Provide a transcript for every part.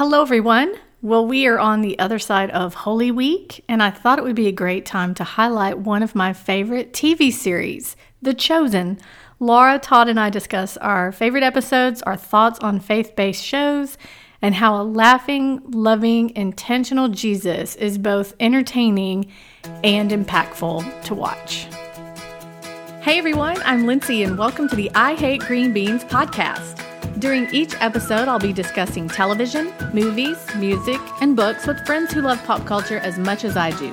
Hello, everyone. Well, we are on the other side of Holy Week, and I thought it would be a great time to highlight one of my favorite TV series, The Chosen. Lara, Todd, and I discuss our favorite episodes, our thoughts on faith based shows, and how a laughing, loving, intentional Jesus is both entertaining and impactful to watch. Hey everyone, I'm Lindsay, and welcome to the I Hate Green Beans podcast. During each episode, I'll be discussing television, movies, music, and books with friends who love pop culture as much as I do.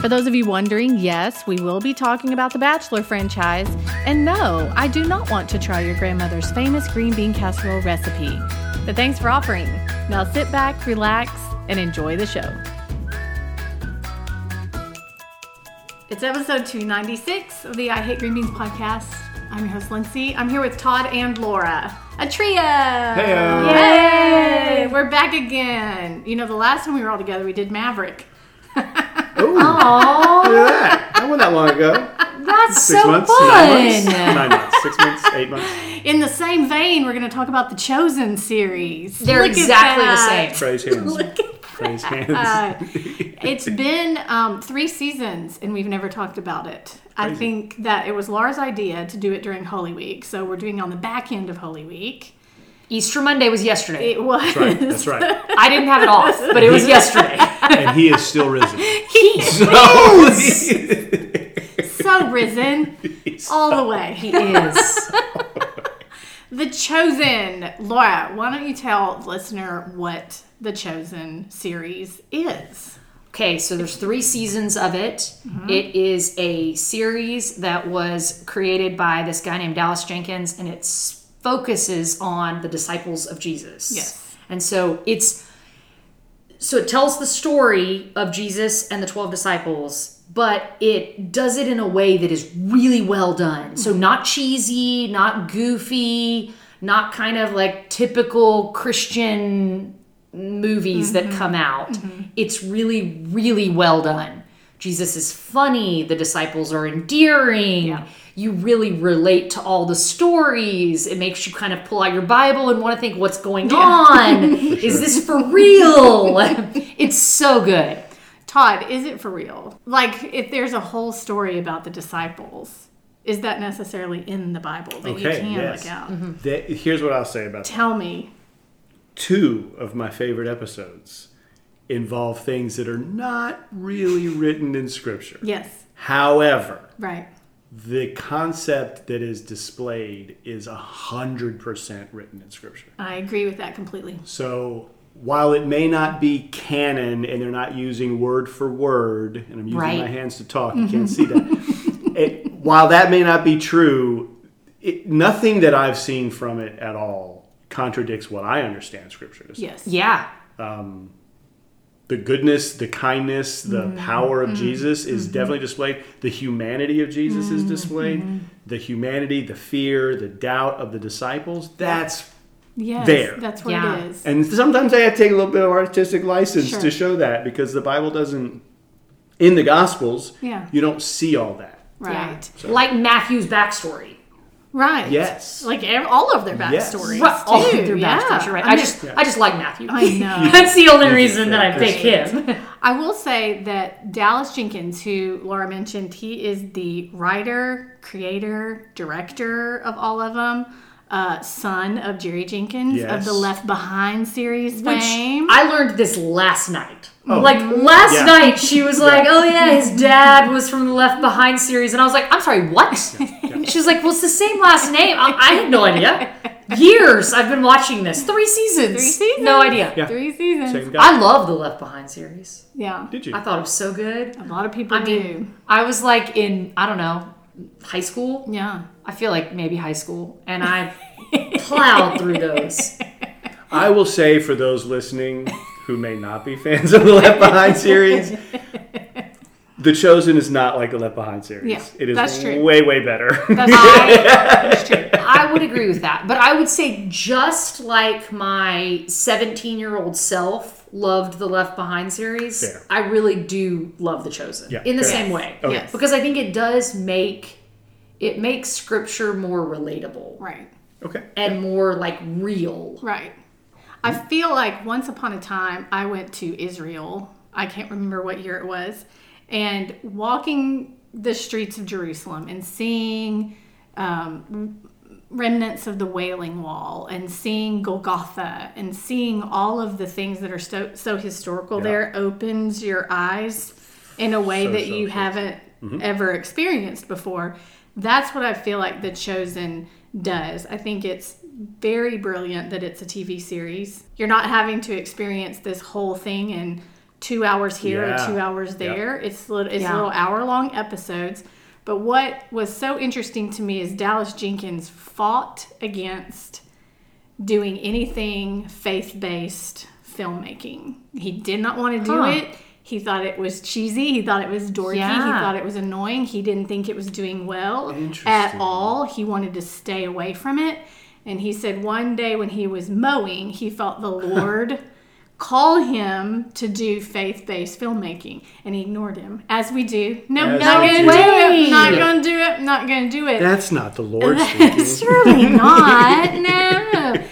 For those of you wondering, yes, we will be talking about the Bachelor franchise. And no, I do not want to try your grandmother's famous green bean casserole recipe. But thanks for offering. Now sit back, relax, and enjoy the show. It's episode 296 of the I Hate Green Beans podcast. I'm your host, Lindsay. I'm here with Todd and Lara. A trio! Heyo. Yay! We're back again. You know, the last time we were all together, we did Maverick. Ooh, look at that. That wasn't that long ago. That's Six so months? fun. Nine months? Nine months. Six months? Eight months? In the same vein, we're going to talk about the Chosen series. They're Look at exactly the that. same. Praise hands. Look at Praise hands. that. It's been um, three seasons, and we've never talked about it. I think that it was Lara's idea to do it during Holy Week, so we're doing it on the back end of Holy Week. Easter Monday was yesterday. It was. That's right. That's right. I didn't have it off, but it was yesterday. And he is still risen. He So, so risen all the way. He is. The Chosen. Lara, why don't you tell the listener what the Chosen series is? Okay, so there's three seasons of it. Mm-hmm. It is a series that was created by this guy named Dallas Jenkins, and it focuses on the disciples of Jesus. Yes. And so it's so it tells the story of Jesus and the 12 disciples, but it does it in a way that is really well done. So mm-hmm. not cheesy, not goofy, not kind of like typical Christian movies that mm-hmm. come out. Mm-hmm. It's really, really well done. Jesus is funny, the disciples are endearing. Yeah. You really relate to all the stories. It makes you kind of pull out your Bible and want to think, what's going on? Is this for real? it's so good. Todd, is it for real? Like, if there's a whole story about the disciples, is that necessarily in the Bible that you can yes. look out? that- here's what I'll say about that. Tell me. Two of my favorite episodes involve things that are not really written in Scripture. Yes, However, right. the concept that is displayed is 100% written in Scripture. I agree with that completely. So while it may not be canon and they're not using word for word, and I'm using Right. my hands to talk, you can't see that. It, while that may not be true, it, nothing that I've seen from it at all contradicts what I understand Scripture to say. Yes. Yeah. The goodness, the kindness, the Mm-hmm. power of Jesus is definitely displayed. The humanity of Jesus Mm-hmm. is displayed. The humanity, the fear, the doubt of the disciples. That's Yes. There. That's what Yeah. it is. And sometimes I have to take a little bit of artistic license Sure. to show that because the Bible doesn't, in the Gospels, Yeah. you don't see all that. right. Yeah. Like Matthew's backstory. Right. Yes. Like all of their Yes. backstories. Right, all of too. their yeah. backstories. You're right. I I, mean, just, I just like Matthew. I know. That's the only reason that I pick him. I will say that Dallas Jenkins, who Lara mentioned, he is the writer, creator, director of all of them. Uh, son of Jerry Jenkins of the Left Behind series Which fame. I learned this last night. Oh. Like last Yeah. night, she was like, "Oh yeah, his dad was from the Left Behind series," and I was like, "I'm sorry, what?" She was like, "Well, it's the same last name." I, I had no idea. Years I've been watching this, three seasons, Three seasons. no idea. Yeah. Three seasons. I love the Left Behind series. yeah. Did you? I thought it was so good. A lot of people I do. mean, I was like in I don't know high school. yeah. I feel like maybe high school, and I plowed through those. I will say for those listening who may not be fans of the Left Behind series, The Chosen is not like the Left Behind series. Yeah, it is that's true. way, way better. That's I, I would agree with that. But I would say just like my 17 year old self loved the Left Behind series, Fair. I really do love The Chosen Yeah, in the fair. same way. Okay. Yes. Because I think it does make it makes scripture more relatable Right. okay. and more like real. Right. I feel like once upon a time I went to Israel. I can't remember what year it was. And walking the streets of Jerusalem and seeing um, remnants of the Wailing Wall and seeing Golgotha and seeing all of the things that are so, so historical Yeah. there opens your eyes in a way So, that so, you so, so. haven't mm-hmm. ever experienced before. That's what I feel like The Chosen does. I think it's very brilliant that it's a TV series. You're not having to experience this whole thing in two hours here Yeah. or two hours Yep. there. It's little, it's Yeah. little hour long episodes. But what was so interesting to me is Dallas Jenkins fought against doing anything faith based filmmaking. He did not want to do Huh. it. He thought it was cheesy. He thought it was dorky. He thought it was annoying. He didn't think it was doing well at all. He wanted to stay away from it. And he said one day when he was mowing, he felt the Lord call him to do faith based filmmaking. And he ignored him, as we do. No, As not going to do. do it. Way. Not going to do it. Not going to do it. That's not the Lord speaking. Surely not. No.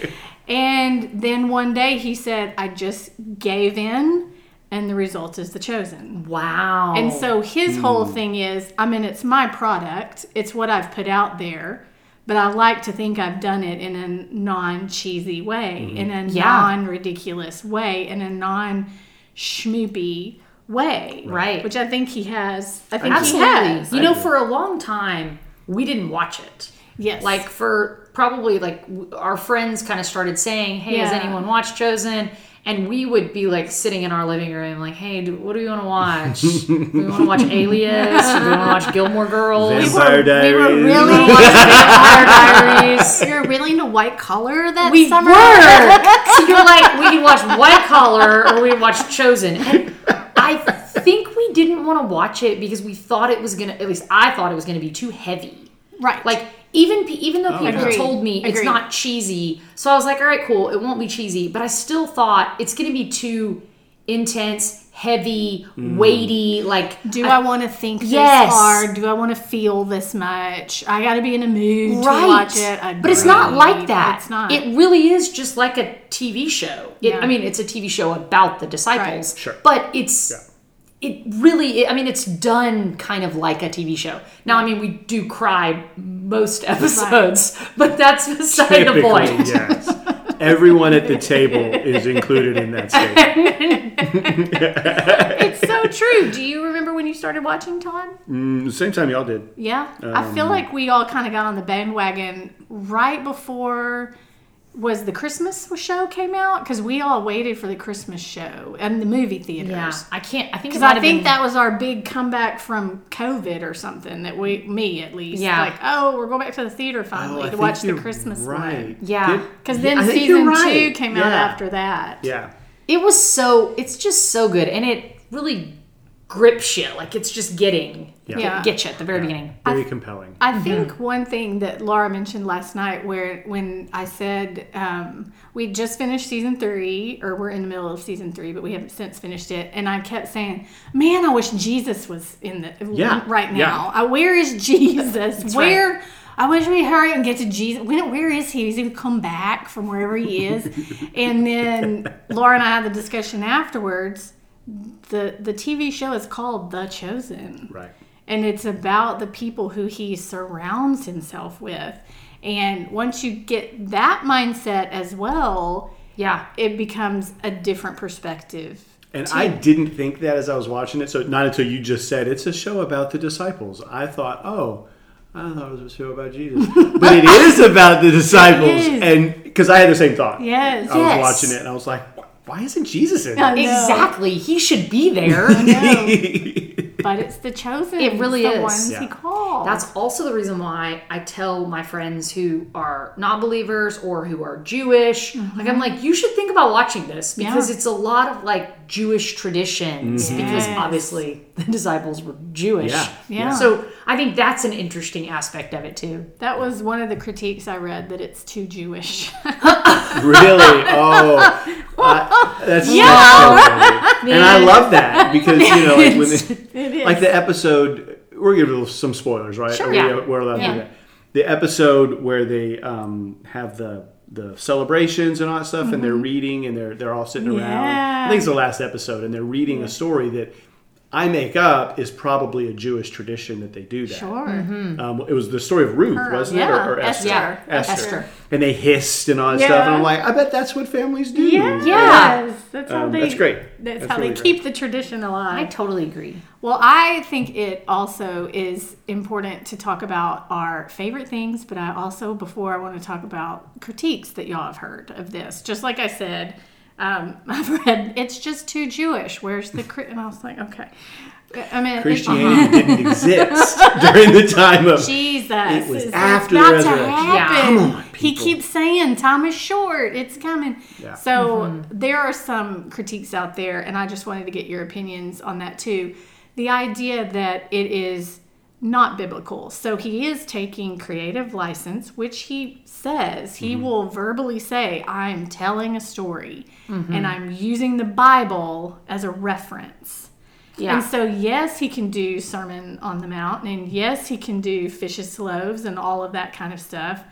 And then one day he said, I just gave in, and the result is the chosen. Wow. And so his whole hmm. thing is I mean, it's my product, it's what I've put out there, but I like to think I've done it in a non cheesy mm-hmm. way, in a Yeah. non ridiculous way, in a non schmoopy way. Right. Which I think he has. I think Absolutely. he has. You know, for a long time, we didn't watch it. Yes. Like for probably like our friends kind of started saying, "Hey, has anyone watched Chosen?" And we would be like sitting in our living room, like, "Hey, do, what do we want to watch? do we want to watch Alias? Do we want to watch Gilmore Girls? Vampire we were Diaries. really- Vampire Diaries?" You're really into white collar that We summer? were. so you're like, we can watch White Collar or we can watch Chosen. And I think we didn't want to watch it because we thought it was gonna. At least I thought it was gonna be too heavy. Right. Like even even though oh, people Agreed. told me it's not cheesy, so I was like, all right, cool, it won't be cheesy. But I still thought it's gonna be too intense, heavy, mm. weighty. Like, do I, want to think this hard? Do I want to feel this much? I got to be in a mood right? to watch it. but it's not like that. It's not. It really is just like a TV show. It, Yeah. I mean, it's a TV show about the disciples. Right. Sure. But it's. It really, I mean, it's done kind of like a TV show. Now, I mean, we do cry most episodes, but that's beside the Typically, point. yes. Everyone at the table is included in that statement. it's so true. Do you remember when you started watching Todd? Mm, Same time y'all did. Yeah. I Um, feel like we all kind of got on the bandwagon right before was the Christmas show came out because we all waited for the Christmas show and the movie theaters. Yeah, I can't. I think Because I think been- that was our big comeback from COVID or something that we, me at least, Yeah. like, oh, we're going back to the theater Oh, finally I to watch the Christmas right. one. Yeah. Because then I season you're two right. came out after that. Yeah. It was so. It's just so good, and it really grips you. Like it's just getting Yeah. Yeah. get you at the very beginning. Very compelling. I think one thing that Lara mentioned last night, where when I said um, we just finished season three, or we're in the middle of season three, but we haven't since finished it, and I kept saying, "Man, I wish Jesus was in the Yeah, right yeah. now. I, where is Jesus? where?" I wish we hurry and get to Jesus. When, where is he? Is he gonna come back from wherever he is? and then Lara and I had the discussion afterwards. The the TV show is called The Chosen Right. and it's about the people who he surrounds himself with. And once you get that mindset as well, Yeah. it becomes a different perspective. And I didn't think that as I was watching it. So not until you just said it's a show about the disciples. I thought, oh, I thought it was a show about Jesus, but it is about the disciples. And because I had the same thought. Yes. I was watching it and I was like, why isn't Jesus in I it? Exactly. He should be there. But it's the chosen. It really it's the is. ones Yeah. he called. That's also the reason why I tell my friends who are not believers or who are Jewish, like I'm mm-hmm. like, you should think about watching this because Yeah. it's a lot of like Jewish traditions mm-hmm. because Yes. obviously the disciples were Jewish. Yeah. Yeah. So I think that's an interesting aspect of it too. that was one of the critiques I read that it's too Jewish. really? Oh, I- that's Yeah. so funny. And I love that because you know, like when they, like the episode we're giving some spoilers right Sure. Are we- Yeah. we're allowed to do that the episode where they um, have the the celebrations and all that stuff, and they're reading and they're they're all sitting around. Yeah. I think it's the last episode, and they're reading a story that I make up is probably a Jewish tradition that they do that. Sure. Um, it was the story of Ruth, wasn't yeah, it, or, or Esther? Esther. Yeah, Esther. Esther. And they hissed and all that Yeah. stuff, and I'm like, I bet that's what families do. Yes, Yeah. That's how Um, they. that's great. That's, That's how really they great. keep the tradition alive. I totally agree. Well, I think it also is important to talk about our favorite things, but I also, before I want to talk about critiques that y'all have heard of this. Just like I said, um, I've read it's just too Jewish. Where's the cri-? and I was like, okay. I mean, it- Christianity didn't exist during the time of. Jesus, It was it's after the about to resurrection. Yeah. happen. Come on, he keeps saying time is short. It's coming. Yeah. So there are some critiques out there, and I just wanted to get your opinions on that too. The idea that it is not biblical. So he is taking creative license, which he says he mm-hmm. will verbally say, "I'm telling a story, mm-hmm. and I'm using the Bible as a reference." Yeah. And so, yes, he can do Sermon on the Mount, and yes, he can do Fishes Loaves and all of that kind of stuff.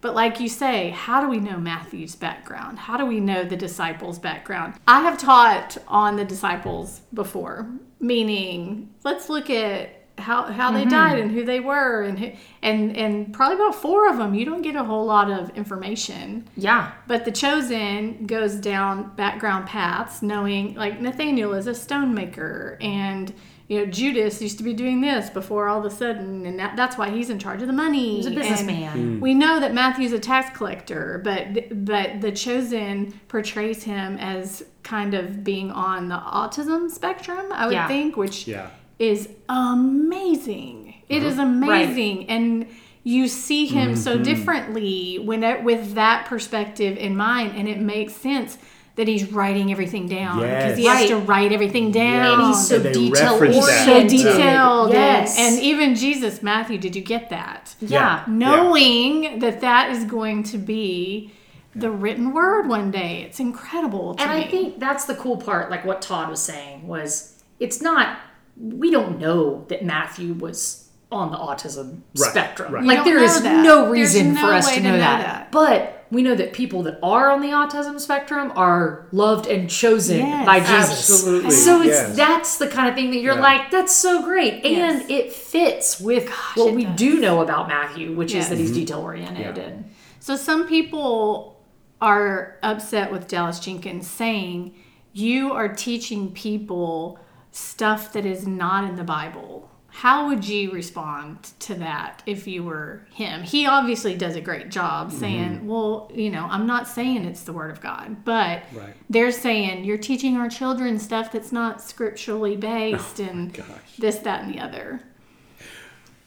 But, like you say, how do we know Matthew's background? How do we know the disciples' background? I have taught on the disciples before, meaning let's look at how, how they mm-hmm. died and who they were, and who, and and probably about four of them. You don't get a whole lot of information. yeah. But the chosen goes down background paths, knowing like Nathaniel is a stonemaker, and you know Judas used to be doing this before all of a sudden, and that, that's why he's in charge of the money. He's a and businessman. We know that Matthew's a tax collector, but but the chosen portrays him as kind of being on the autism spectrum. I would Yeah. think, which Yeah. Is amazing. It is uh-huh. amazing, and you see him so mm-hmm. differently when it, with that perspective in mind, and it makes sense that he's writing everything down because he Yes. has to write everything down. And he's so And they detail so oriented. detailed, Yes. and, and even Jesus, Matthew, did you get that? yeah. Knowing that that is going to be the written word one day, it's incredible. To And me. I think that's the cool part, like what Todd was saying, was it's not we don't know that Matthew was on the autism Right, spectrum. right. Like don't there know is that. no reason no for us way to to know, know that. that. But we know that people that are on the autism spectrum are loved and chosen Yes. by Jesus. Absolutely, So it's yes. that's the kind of thing that you're Yeah. like, that's so great. Yes. And it fits with what we does. do know about Matthew, which Yes. is that he's mm-hmm. detail oriented Yeah. and So some people are upset with Dallas Jenkins saying you are teaching people stuff that is not in the Bible. How would you respond to that if you were him? He obviously does a great job mm-hmm. saying, well, you know, I'm not saying it's the word of God, but Right. they're saying you're teaching our children stuff that's not scripturally oh based and gosh. this, that, and the other.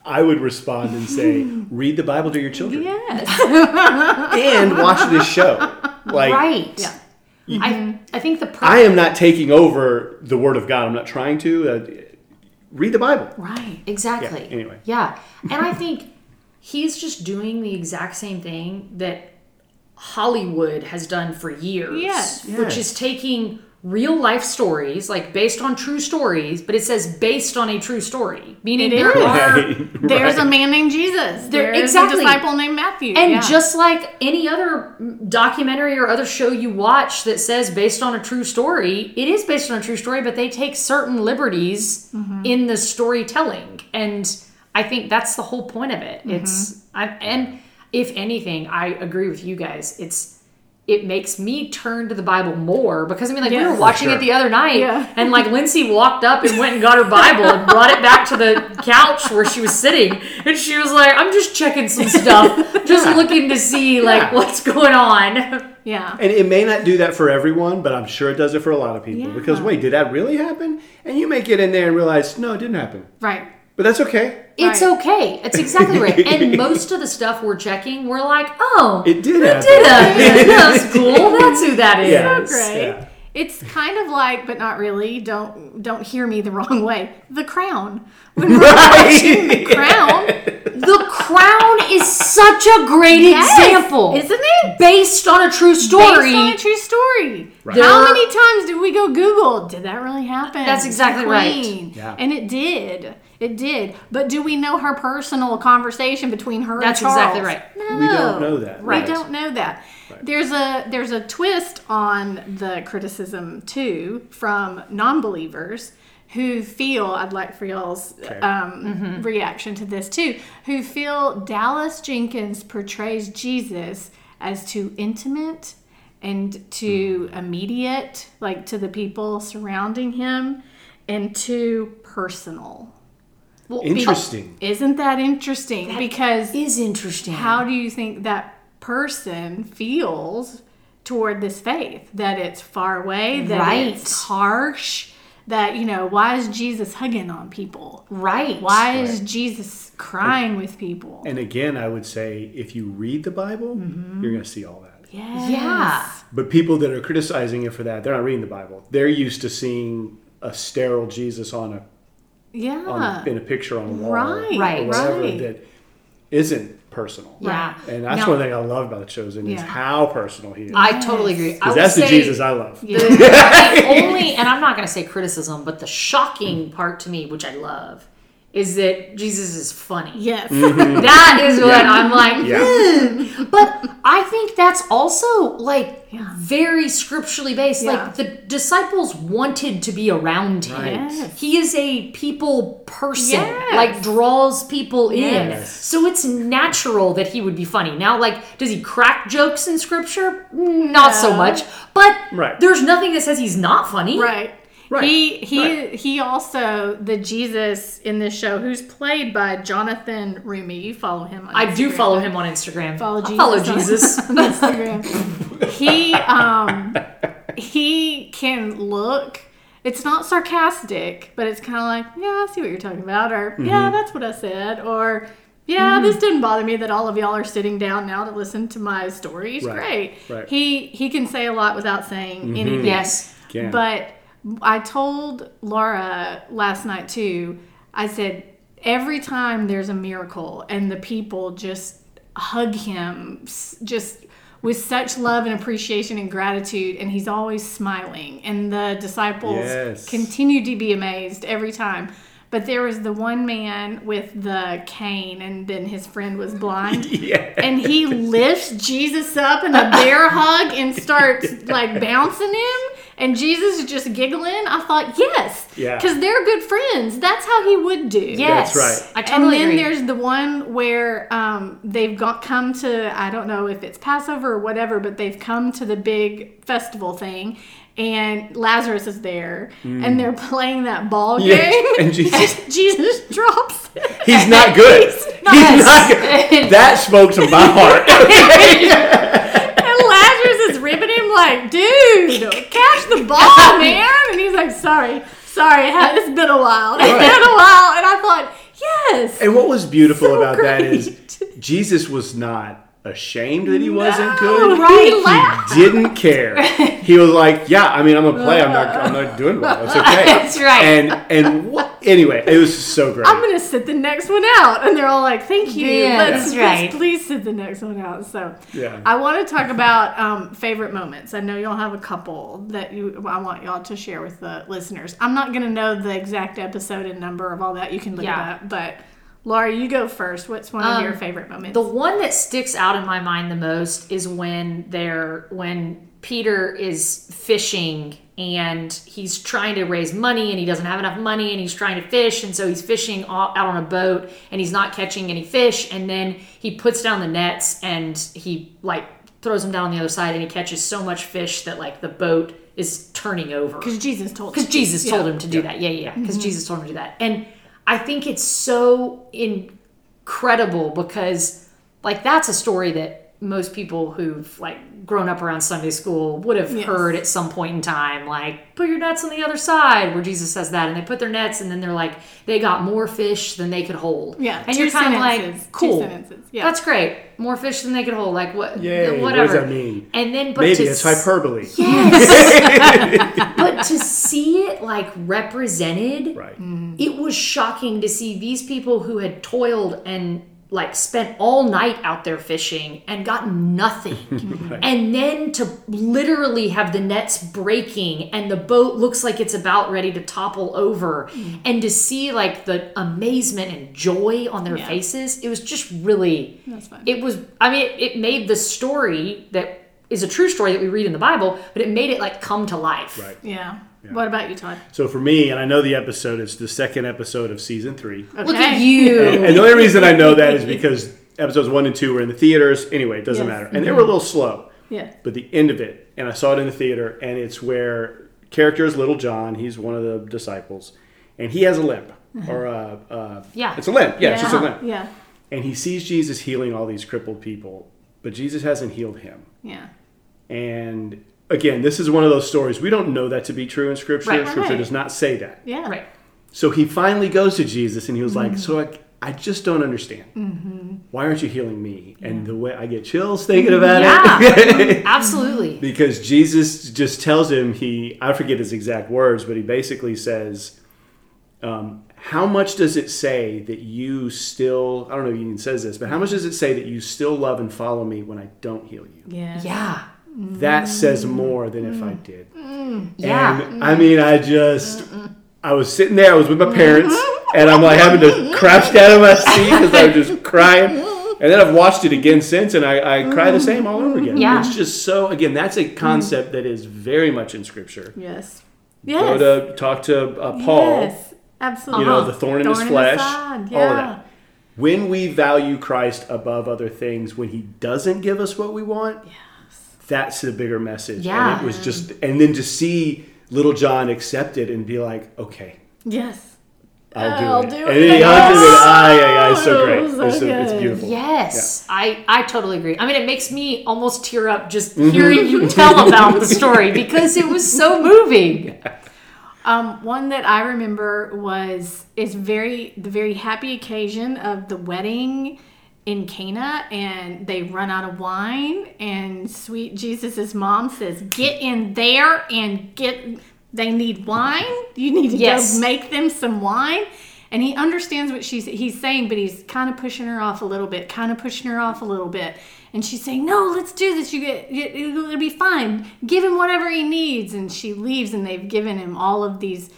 I would respond and say, read the Bible to your children Yes. and watch this show. Like, right. Yeah. I I think the per- I am not taking over the Word of God. I'm not trying to. Uh, read the Bible. right. Exactly. Yeah, anyway. Yeah. And I think he's just doing the exact same thing that Hollywood has done for years. Yes. Which Yes. is taking real life stories, like based on true stories, but it says based on a true story. Meaning It there is. are Right, There's right. a man named Jesus. There- There's exactly. a disciple named Matthew. And Yeah. just like any other documentary or other show you watch that says based on a true story, it is based on a true story, but they take certain liberties Mm-hmm. in the storytelling. And I think that's the whole point of it. Mm-hmm. It's I, and if anything, I agree with you guys. It's it makes me turn to the Bible more because I mean, like we were watching sure. it the other night, Yeah. and like Lindsay walked up and went and got her Bible and brought it back to the couch where she was sitting, and she was like, "I'm just checking some stuff, just looking to see like Yeah. what's going on." yeah. And it may not do that for everyone, but I'm sure it does it for a lot of people. Yeah. Because wait, did that really happen? And you may get in there and realize, no, it didn't happen. Right. But that's okay. It's Right. okay. It's exactly right. And most of the stuff we're checking, we're like, "Oh, It did it happen. did happen. That's cool. That's who that is." Yeah. Great. Yeah. It's kind of like, but not really. Don't don't hear me the wrong way. The Crown. When we're watching The Crown, The Crown is such a great Yes, example, isn't it? Based on a true story. Based on a true story. Right. How many times did we go Google? Did that really happen? That's exactly right. Yeah. And it did. It did. But do we know her personal conversation between her That's and Charles? exactly right. No. We don't know that. Right. We don't know that. There's a there's a twist on the criticism too from non-believers who feel I'd like for y'all's Okay. um, reaction to this too, who feel Dallas Jenkins portrays Jesus as too intimate and too immediate, like to the people surrounding him, and too personal. Well, Interesting. Isn't that interesting? because Is interesting. how do you think that person feels toward this faith? That it's far away, that Right. it's harsh, that, you know, why is Jesus hugging on people? right? Why is Jesus crying with people? And again, I would say if you read the Bible, Mm-hmm. you're going to see all that. Yes. Yeah. But people that are criticizing it for that, they're not reading the Bible. They're used to seeing a sterile Jesus on a, Yeah. on in a picture on a wall, Right, Right. right. that isn't personal. Yeah. And that's Now- one thing I love about the Chosen is how personal he is. I totally agree. Because that's the Jesus I love. the only, and I'm not going to say criticism, but the shocking part to me, which I love, is that Jesus is funny. Yes. That is what I'm like. Yeah. "Hmm." But I think that's also like very scripturally based. Yeah. Like the disciples wanted to be around him. Right. Yes. He is a people person. Yes. Like draws people in. So it's natural that he would be funny. Now, like, does he crack jokes in scripture? Not so much. But Right. there's nothing that says he's not funny. Right. Right, He he right. he also the Jesus in this show who's played by Jonathan Roumie. You follow him on I do follow him on Instagram. Follow Jesus. follow Jesus. on Instagram. he um he can look. It's not sarcastic, but it's kind of like, yeah, I see what you're talking about, or Mm-hmm. yeah, that's what I said, or yeah, this didn't bother me that all of y'all are sitting down now to listen to my stories. Right, Great. right. He he can say a lot without saying anything. yes. Can. But I told Lara last night too, I said, every time there's a miracle and the people just hug him, just with such love and appreciation and gratitude, and he's always smiling, and the disciples Yes. continue to be amazed every time. But there was the one man with the cane, and then his friend was blind yeah. and he lifts Jesus up in a bear hug and starts like bouncing him, and Jesus is just giggling. I thought, yes, Yeah. because they're good friends. That's how he would do. Yes. That's right. I totally And then agree. there's the one where um, they've got come to I don't know if it's Passover or whatever, but they've come to the big festival thing, and Lazarus is there, and they're playing that ball Mm. Yeah, game, and Jesus- Jesus drops. He's not good. He's not, good. That spoke to my heart. And Lazarus is ripping him like, dude, catch the ball, man. And he's like, sorry, sorry, it's been a while. It's Right. been a while. And I thought, yes. And what was beautiful So about that is. Jesus was not ashamed that he wasn't No, good. right, He laugh. didn't care. He was like, "Yeah, I mean, I'm gonna play. I'm not. I'm not doing well. It's okay." That's right. And and what? Anyway, it was so great. I'm gonna sit the next one out, and they're all like, "Thank you, Yeah, let's, that's let's right. please sit the next one out." So, Yeah. I want to talk about um, favorite moments. I know y'all have a couple that you I want y'all to share with the listeners. I'm not gonna know the exact episode and number of all that. You can look Yeah. it up, but Lara, you go first. What's one of Um, your favorite moments? The one that sticks out in my mind the most is when they're when Peter is fishing and he's trying to raise money and he doesn't have enough money and he's trying to fish and so he's fishing out out on a boat and he's not catching any fish and then he puts down the nets and he like throws them down on the other side and he catches so much fish that like the boat is turning over Because Jesus told because him. Jesus Yeah. told him to do that. Yeah, yeah, yeah. Because Jesus told him to do that. And I think it's so incredible because, like, that's a story that most people who've like grown up around Sunday school would have Yes. heard at some point in time. Like, put your nets on the other side, where Jesus says that, and they put their nets, and then they're like, they got more fish than they could hold. Yeah, and two you're kind of like, cool. yeah. That's great. More fish than they could hold. Like what? Yay, what Whatever. does that mean? And then, but Maybe to it's s- hyperbole. Yes. but to see it like represented, Right. it was shocking to see these people who had toiled and like spent all night out there fishing and got nothing. And then to literally have the nets breaking and the boat looks like it's about ready to topple over mm. and to see like the amazement and joy on their Yeah. faces, it was just really That's fine. it was i mean it, it made the story that is a true story that we read in the Bible, but it made it like come to life. Right. Yeah. What about you, Todd? So for me, and I know the episode is the second episode of season three. Look at you. And the only reason I know that is because episodes one and two were in the theaters. Anyway, it doesn't Yes. matter. And they were a little slow. Yeah. But the end of it, and I saw it in the theater, and it's where character is Little John. He's one of the disciples, and he has a limp, or a, uh, Yeah. it's a limp. Yeah, it's just a limp. Yeah. And he sees Jesus healing all these crippled people, but Jesus hasn't healed him. Yeah. And again, this is one of those stories we don't know that to be true in Scripture. Right. Scripture Right. does not say that. Yeah. Right. So he finally goes to Jesus, and he was Mm-hmm. like, "So I, I just don't understand. Why aren't you healing me?" And the way I get chills thinking about it. Yeah. Absolutely. because Jesus just tells him he I forget his exact words, but he basically says, um, "How much does it say that you still? I don't know if he even says this, but how much does it say that you still love and follow me when I don't heal you? Yeah. Yeah. That says mm. more than if I mm. did. Mm. Yeah. And I mean, I just I was sitting there, I was with my parents, and I'm like having to crouch down in my seat because I was just crying. And then I've watched it again since, and I, I cry the same all over again. Yeah. It's just so, again, that's a mm-hmm. concept that is very much in Scripture. Yes. Go Yes. to talk to uh, Paul, Yes. Absolutely. you know, the thorn in his flesh, side. all of that. When we value Christ above other things, when he doesn't give us what we want, that's the bigger message. Yeah. And it was just, and then to see little John accept it and be like, okay, Yes. I'll do I'll it. do and it. then he hugs it. Aye, aye, aye. It's so Oh, great. so it's, so, it's beautiful. Yes, I, I totally agree. I mean, it makes me almost tear up just hearing you tell about the story because it was so moving. Um, one that I remember was is very the very happy occasion of the wedding in Cana, and they run out of wine, and sweet Jesus's mom says, "Get in there and get. They need wine. You need to Yes. go make them some wine." And he understands what she's he's saying, but he's kind of pushing her off a little bit, kind of pushing her off a little bit. And she's saying, "No, let's do this. You get it, it'll be fine. Give him whatever he needs." And she leaves, and they've given him all of these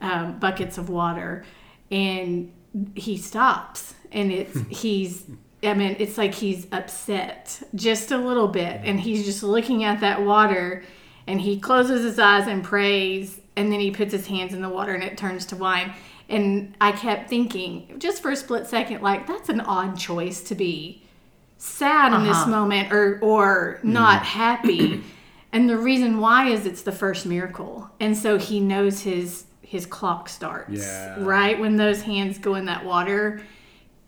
um, buckets of water, and he stops, and it's hmm. he's. I mean, it's like he's upset just a little bit, and hmm. he's just looking at that water, and he closes his eyes and prays, and then he puts his hands in the water, and it turns to wine. And I kept thinking, just for a split second, like that's an odd choice to be sad in this Uh-huh. moment or or hmm. not happy. And the reason why is it's the first miracle. And so he knows his his clock starts. Yeah. Right when those hands go in that water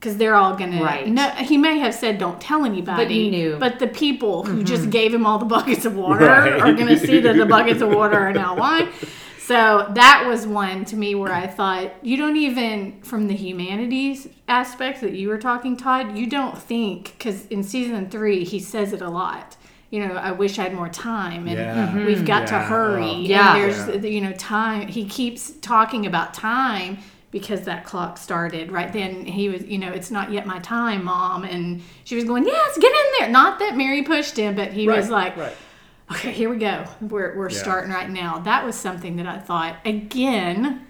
because they're all gonna Right. no he may have said don't tell anybody But he knew. but the people who mm-hmm. just gave him all the buckets of water Right. are gonna see that the buckets of water are now wine so that was one to me where I thought you don't even from the humanities aspect that you were talking, Todd. You don't think because in season three he says it a lot. You know, I wish I had more time, and Yeah. Mm-hmm. we've got to Yeah. hurry. Oh. and Yeah. there's you know time. He keeps talking about time because that clock started right then. He was, you know, it's not yet my time, mom, and she was going, yes, get in there. Not that Mary pushed him, but he was like, right. okay, here we go. We're, we're Yeah. starting right now. That was something that I thought, again,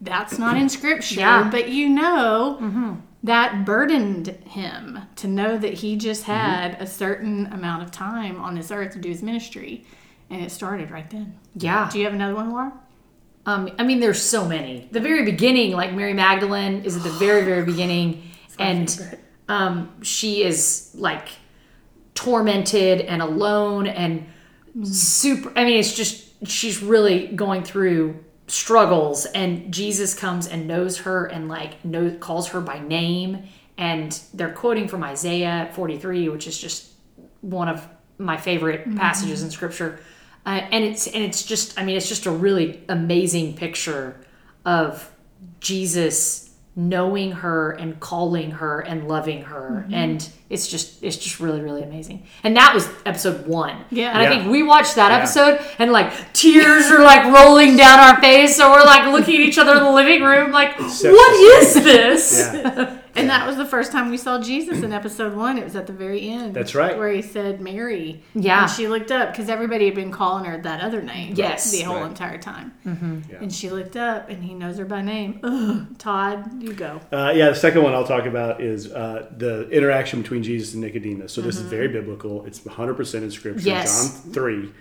that's not in scripture, Yeah. but you know, mm-hmm. that burdened him to know that he just mm-hmm. had a certain amount of time on this earth to do his ministry. And it started right then. Yeah. Do you have another one, Lara? Um, I mean, there's so many. The very beginning, like Mary Magdalene is at the very, very beginning, and um, she is like tormented and alone and super. I mean, it's just she's really going through struggles, and Jesus comes and knows her and like knows calls her by name, and they're quoting from Isaiah 43, which is just one of my favorite passages in scripture uh, and it's and it's just i mean it's just a really amazing picture of jesus knowing her and calling her and loving her. And it's just it's just really really amazing. And that was episode one. Yeah. and i think we watched that Yeah. episode and like tears are like rolling down our face. So we're like looking at each other in the living room like sets what the is this? Yeah. And that was the first time we saw Jesus in episode one. It was at the very end. That's right. Where he said Mary. Yeah. And she looked up because everybody had been calling her that other name. Yes. The whole Right. entire time. Yeah. And she looked up and he knows her by name. Ugh, Todd, you go. Uh, yeah, the second one I'll talk about is uh, the interaction between Jesus and Nicodemus. So this is very biblical. It's 100% in Scripture. Yes. John 3.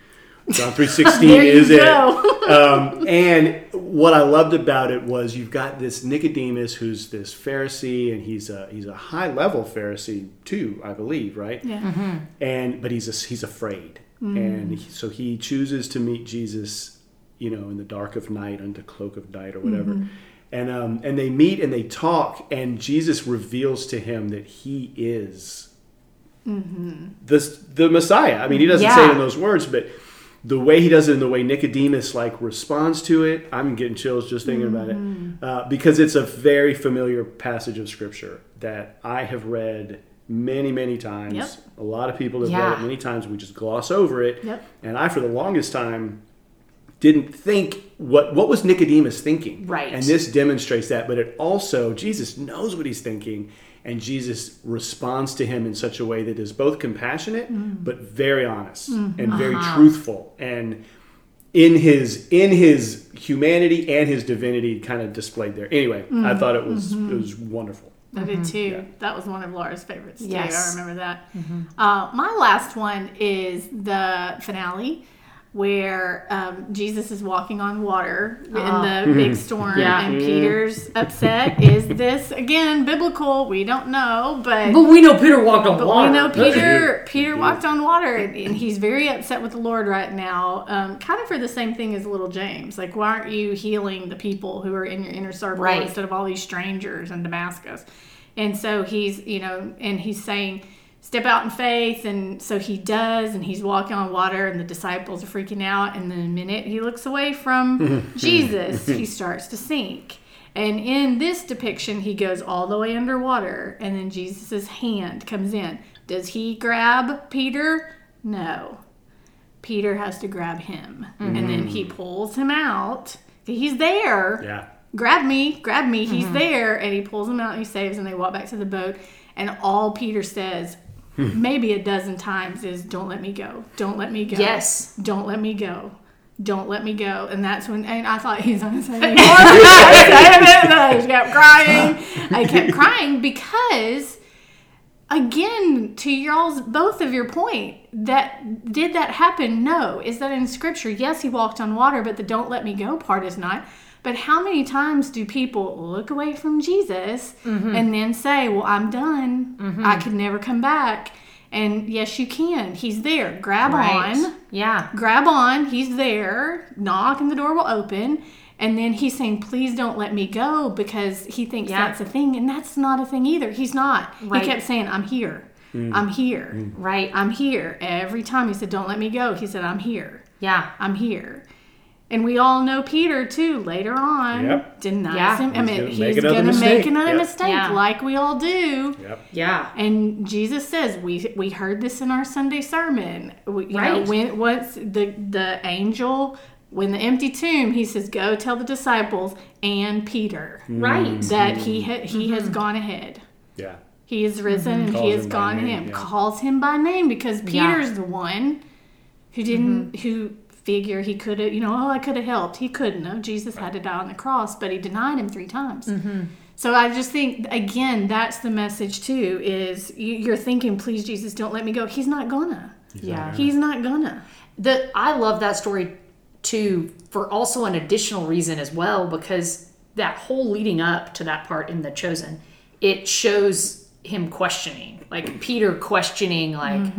John 3.16 There you is it. Um, and what I loved about it was you've got this Nicodemus who's this Pharisee, and he's a he's a high level Pharisee too, I believe, right? Yeah. and but he's a, he's afraid, and he, so he chooses to meet Jesus, you know, in the dark of night under cloak of night or whatever, and um, and they meet and they talk, and Jesus reveals to him that he is the the Messiah. I mean, he doesn't say it in those words, but the way he does it and the way Nicodemus like responds to it, I'm getting chills just thinking about it uh, because it's a very familiar passage of scripture that I have read many, many times. Yep. A lot of people have read it many times. We just gloss over it, Yep. and I, for the longest time, didn't think what what was Nicodemus thinking. Right. And this demonstrates that, but it also Jesus knows what he's thinking and Jesus responds to him in such a way that is both compassionate mm. but very honest mm. and uh-huh. very truthful and in his in his humanity and his divinity kind of displayed there. Anyway, I mm. thought it was mm-hmm. it was wonderful. I did too. Yeah. That was one of Lara's favorites too. Yes. I remember that. Mm-hmm. Uh, my last one is the finale where um, Jesus is walking on water in the big storm Yeah. and Peter's upset. is this again biblical? We don't know, but But we know Peter walked on but water. we know Peter Peter walked on water and, and he's very upset with the Lord right now. Um, kind of for the same thing as little James. Like, why aren't you healing the people who are in your inner circle Right. instead of all these strangers in Damascus? And so he's, you know, and he's saying, step out in faith. And so he does, and he's walking on water, and the disciples are freaking out. And the minute he looks away from hmm. Jesus, he starts to sink. And in this depiction, he goes all the way underwater, and then Jesus' hand comes in. Does he grab Peter? No. Peter has to grab him. And then mm-hmm. he pulls him out. He's there. Yeah. Grab me, grab me. He's mm-hmm. there. And he pulls him out and he saves, and they walk back to the boat. And all Peter says, Hmm. maybe a dozen times, is, Don't let me go. Don't let me go. Yes. Don't let me go. Don't let me go. And that's when, and I thought he's to say more. I just kept crying. I kept crying because, again, to y'all's, both of your point, that did that happen? No. Is that in scripture? Yes, he walked on water, but the don't let me go part is not. But how many times do people look away from Jesus mm-hmm. and then say, Well, I'm done. Mm-hmm. I could never come back. And yes, you can. He's there. Grab Right. on Yeah. grab on. He's there. Knock, and the door will open. And then he's saying, "Please don't let me go," because he thinks Yeah. that's a thing, and that's not a thing either. He's not. Right. He kept saying, "I'm here. Mm. I'm here. Mm. Right. I'm here." Every time he said, "Don't let me go," he said, "I'm here. Yeah. I'm here." And we all know Peter too. Later on, Yep. denies Yeah. him. I He's mean, gonna he's make going to make another Yep. mistake, Yeah. like we all do. Yep. Yeah. And Jesus says we we heard this in our Sunday sermon. We, you know, Right. when what's the the angel when the empty tomb, he says, "Go tell the disciples and Peter mm. Right. that he mm-hmm. ha- he has mm-hmm. gone ahead. Yeah. He is mm-hmm. risen and he has gone name, ahead. yeah. Calls him by name because Yeah. Peter's the one who didn't who figure he could have you know oh I could have helped. He couldn't have. Jesus had to die on the cross, but he denied him three times. Mm-hmm. So I just think again that's the message too is you- you're thinking please Jesus don't let me go. He's not gonna. Yeah. He's not gonna. The I love that story too for also an additional reason as well because that whole leading up to that part in the chosen, it shows him questioning, like Peter questioning, like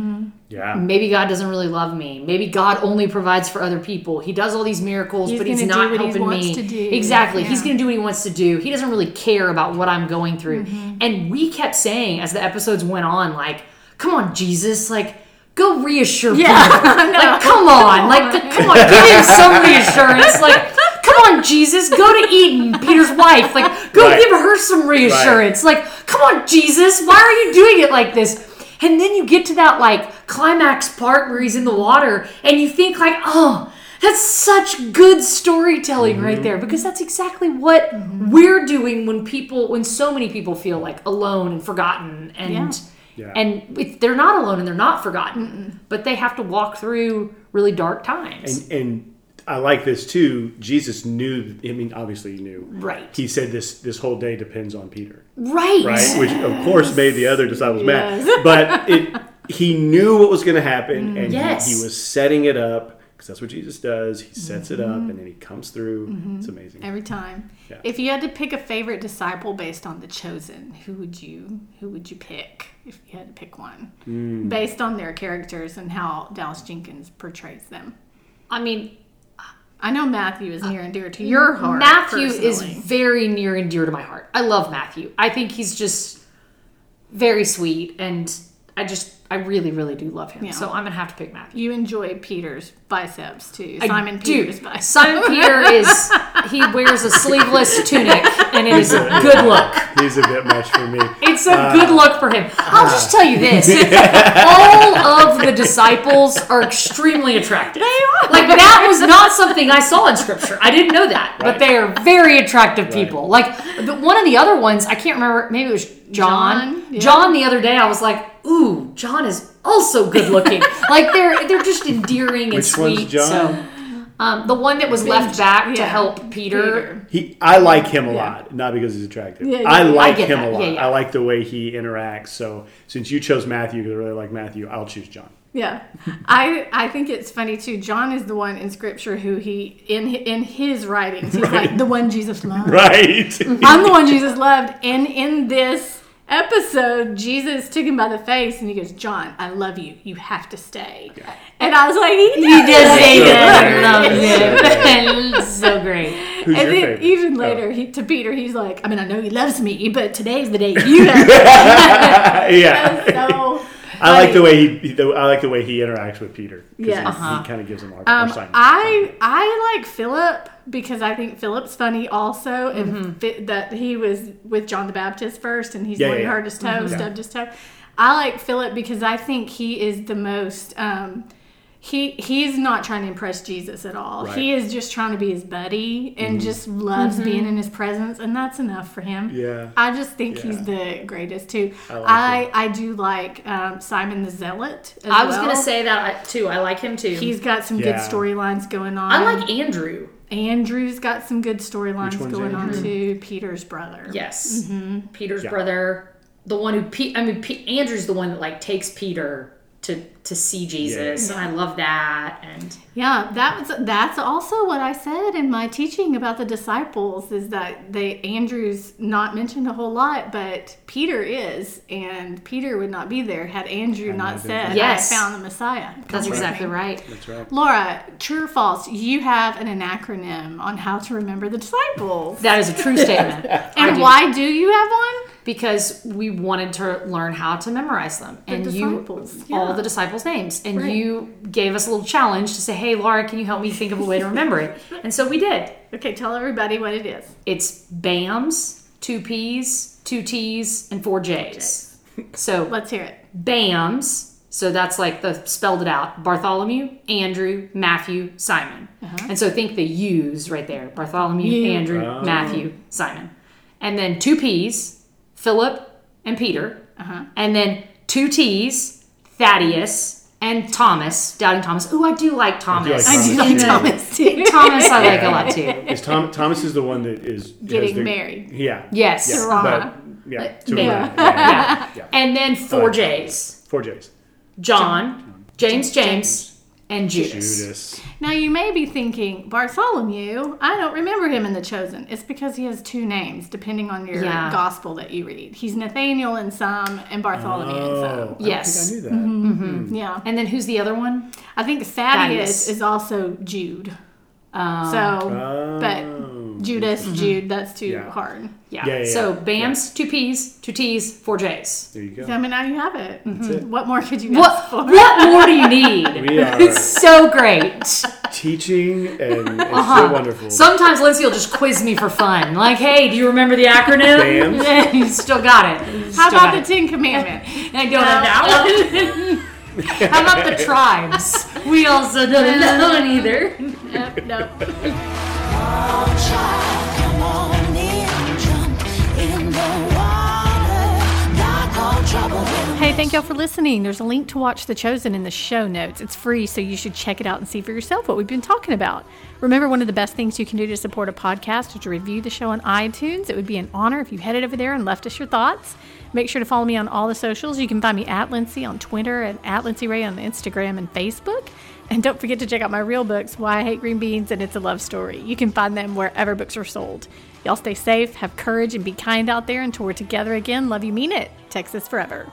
Yeah. maybe God doesn't really love me. Maybe God only provides for other people. He does all these miracles, He's but he's gonna do not what he helping wants me. to do. Exactly. He's going to do what he wants to do. He doesn't really care about what I'm going through. Mm-hmm. And we kept saying as the episodes went on, like, "Come on, Jesus, like." Go reassure Peter. Like, come on. Like, come on. Give him some reassurance. Like, come on, Jesus. Go to Eden, Peter's wife. Like, go Right. give her some reassurance. Like, come on, Jesus. Why are you doing it like this? And then you get to that like climax part where he's in the water, and you think like, oh, That's such good storytelling Mm-hmm. right there because that's exactly what we're doing when people, when so many people feel like alone and forgotten, and Yeah. Yeah. and if they're not alone and they're not forgotten, but they have to walk through really dark times. And, and I like this too. Jesus knew. I mean, obviously he knew. Right. He said this this whole day depends on Peter, right. right? Which of course made the other disciples Yes. mad. But it he knew what was going to happen, and Yes. he, he was setting it up because that's what Jesus does. He sets it Mm-hmm. up, and then he comes through. It's amazing. Every time. Yeah. If you had to pick a favorite disciple based on the chosen, who would you who would you pick if you had to pick one? Hmm. Based on their characters and how Dallas Jenkins portrays them. I mean, I know Matthew is near and dear to uh, your heart. Matthew is very near and dear to my heart. I love Matthew. I think he's just very sweet, and I just, I really, really do love him. Yeah. So I'm gonna have to pick Matthew. You enjoy Peter's biceps too. I Simon do. Peter's biceps. Simon Peter is he wears a sleeveless tunic, and it is a good look. He's a bit much for me. It's a uh, good look for him. I'll just tell you this: all of the disciples are extremely attractive. They are. Like that was not something I saw in scripture. I didn't know that, but they are very attractive people. Like the, one of the other ones, I can't remember. Maybe it was John. John, yeah. John the other day, I was like, "Ooh, John is also good looking." like they're they're just endearing and Which sweet. one's John? So. Um, the one that was left back to help Peter. Peter. He, I like him a Yeah. lot, not because he's attractive. Yeah, yeah, I like I him that. a lot. Yeah, yeah. I like the way he interacts. So since you chose Matthew because I really like Matthew, I'll choose John. Yeah, I I think it's funny too. John is the one in Scripture who he in in his writings he's like the one Jesus loved. Right. I'm the one Jesus loved, and in this episode, Jesus took him by the face and he goes, "John, I love you. You have to stay." And I was like, "He He did say So that. great. I love it. so great. Who's and then favorite? even Oh. later, he, to Peter, he's like, "I mean, I know he loves me, but today's the day you have." yeah. so I like the way he. the- I like the way he interacts with Peter. 'cause Yes. he, Uh-huh. kind of gives him our, Um, our Simon. I I like Philip because I think Philip's funny also, and Mm-hmm. fi- that he was with John the Baptist first, and he's Yeah, the one yeah, who yeah. hurt his toe, Mm-hmm. stubbed his toe. I like Philip because I think he is the most. Um, he he's not trying to impress Jesus at all. Right. He is just trying to be his buddy and just loves Mm-hmm. being in his presence, and that's enough for him. Yeah. I just think Yeah. he's the greatest too. I like I I do like um, Simon the Zealot. As I was well. gonna say that too. I like him too. He's got some good storylines going on. I like Andrew. Andrew's got some good storylines Which one's going on too. Peter's brother. Yes, Peter's Yeah. brother, the one who. Pe- I mean, Pe- Andrew's the one that like takes Peter to to see Jesus, Yeah. and I love that. And Yeah, that was that's also what I said in my teaching about the disciples is that they Andrew's not mentioned a whole lot, but Peter is, and Peter would not be there had Andrew Had not not said, there. Yes. "I found the Messiah." that's Come exactly me." right. That's right. Lara, true or false? You have an, an acronym on how to remember the disciples. That is a true statement. And do. why do you have one? Because we wanted to learn how to memorize them, and disciples, you all the disciples' names, and Right. you gave us a little challenge to say, "Hey, Lara, can you help me think of a way to remember it?" And so we did. Okay, tell everybody what it is. It's BAMS, two P's, two T's, and four J's. So Let's hear it. BAMS, so that's like the spelled it out Bartholomew, Andrew, Matthew, Simon. Uh-huh. And so think the U's right there Bartholomew, You. Andrew, Oh. Matthew, Simon. And then two P's, Philip and Peter. Uh-huh. And then two T's, Thaddeus and Thomas, doubting Thomas. Ooh, I do like Thomas. I do I like do like Thomas, Thomas too. Thomas I like a lot too. Is Tom, Thomas is the one that is Getting the- married. Yeah. Yes. Yeah. Sarah. But, yeah. Uh, to- yeah. yeah. yeah. yeah. And then four like J's. Four J's. John, James, James, and Judas. Judas. Now you may be thinking Bartholomew. I don't remember him in the Chosen. It's because he has two names, depending on your Yeah. gospel that you read. He's Nathaniel in some and Bartholomew in Oh, some. I Yes. don't think I knew that. Mm-hmm. Hmm. Mm-hmm. Yeah, And then who's the other one? I think Thaddeus, Thaddeus. is also Jude. Um, So, Oh. but Judas, Jude, that's too Yeah. hard. yeah. Yeah, yeah, So yeah. BAMS, two P's, two T's, four J's. There you go. I mean, now you have it. it. What more could you What ask for? what more do you need? We are It's so great. teaching, and it's Uh-huh. so wonderful. Sometimes Lindsay will just quiz me for fun. Like, hey, do you remember the acronym? BAMS? Yeah, you still got it. You How about the it. Ten Commandments? I don't know that one. How about the tribes? we also don't know that one either. Yep, nope. Hey, thank y'all for listening. There's a link to watch The Chosen in the show notes. It's free, so you should check it out and see for yourself what we've been talking about. Remember, one of the best things you can do to support a podcast is to review the show on iTunes. It would be an honor if you headed over there and left us your thoughts. Make sure to follow me on all the socials. You can find me at Lindsay on Twitter and at Lindsay Ray on Instagram and Facebook. And don't forget to check out my real books, Why I Hate Green Beans and It's a Love Story. You can find them wherever books are sold. Y'all stay safe, have courage, and be kind out there until we're together again. Love you, mean it. Texas forever.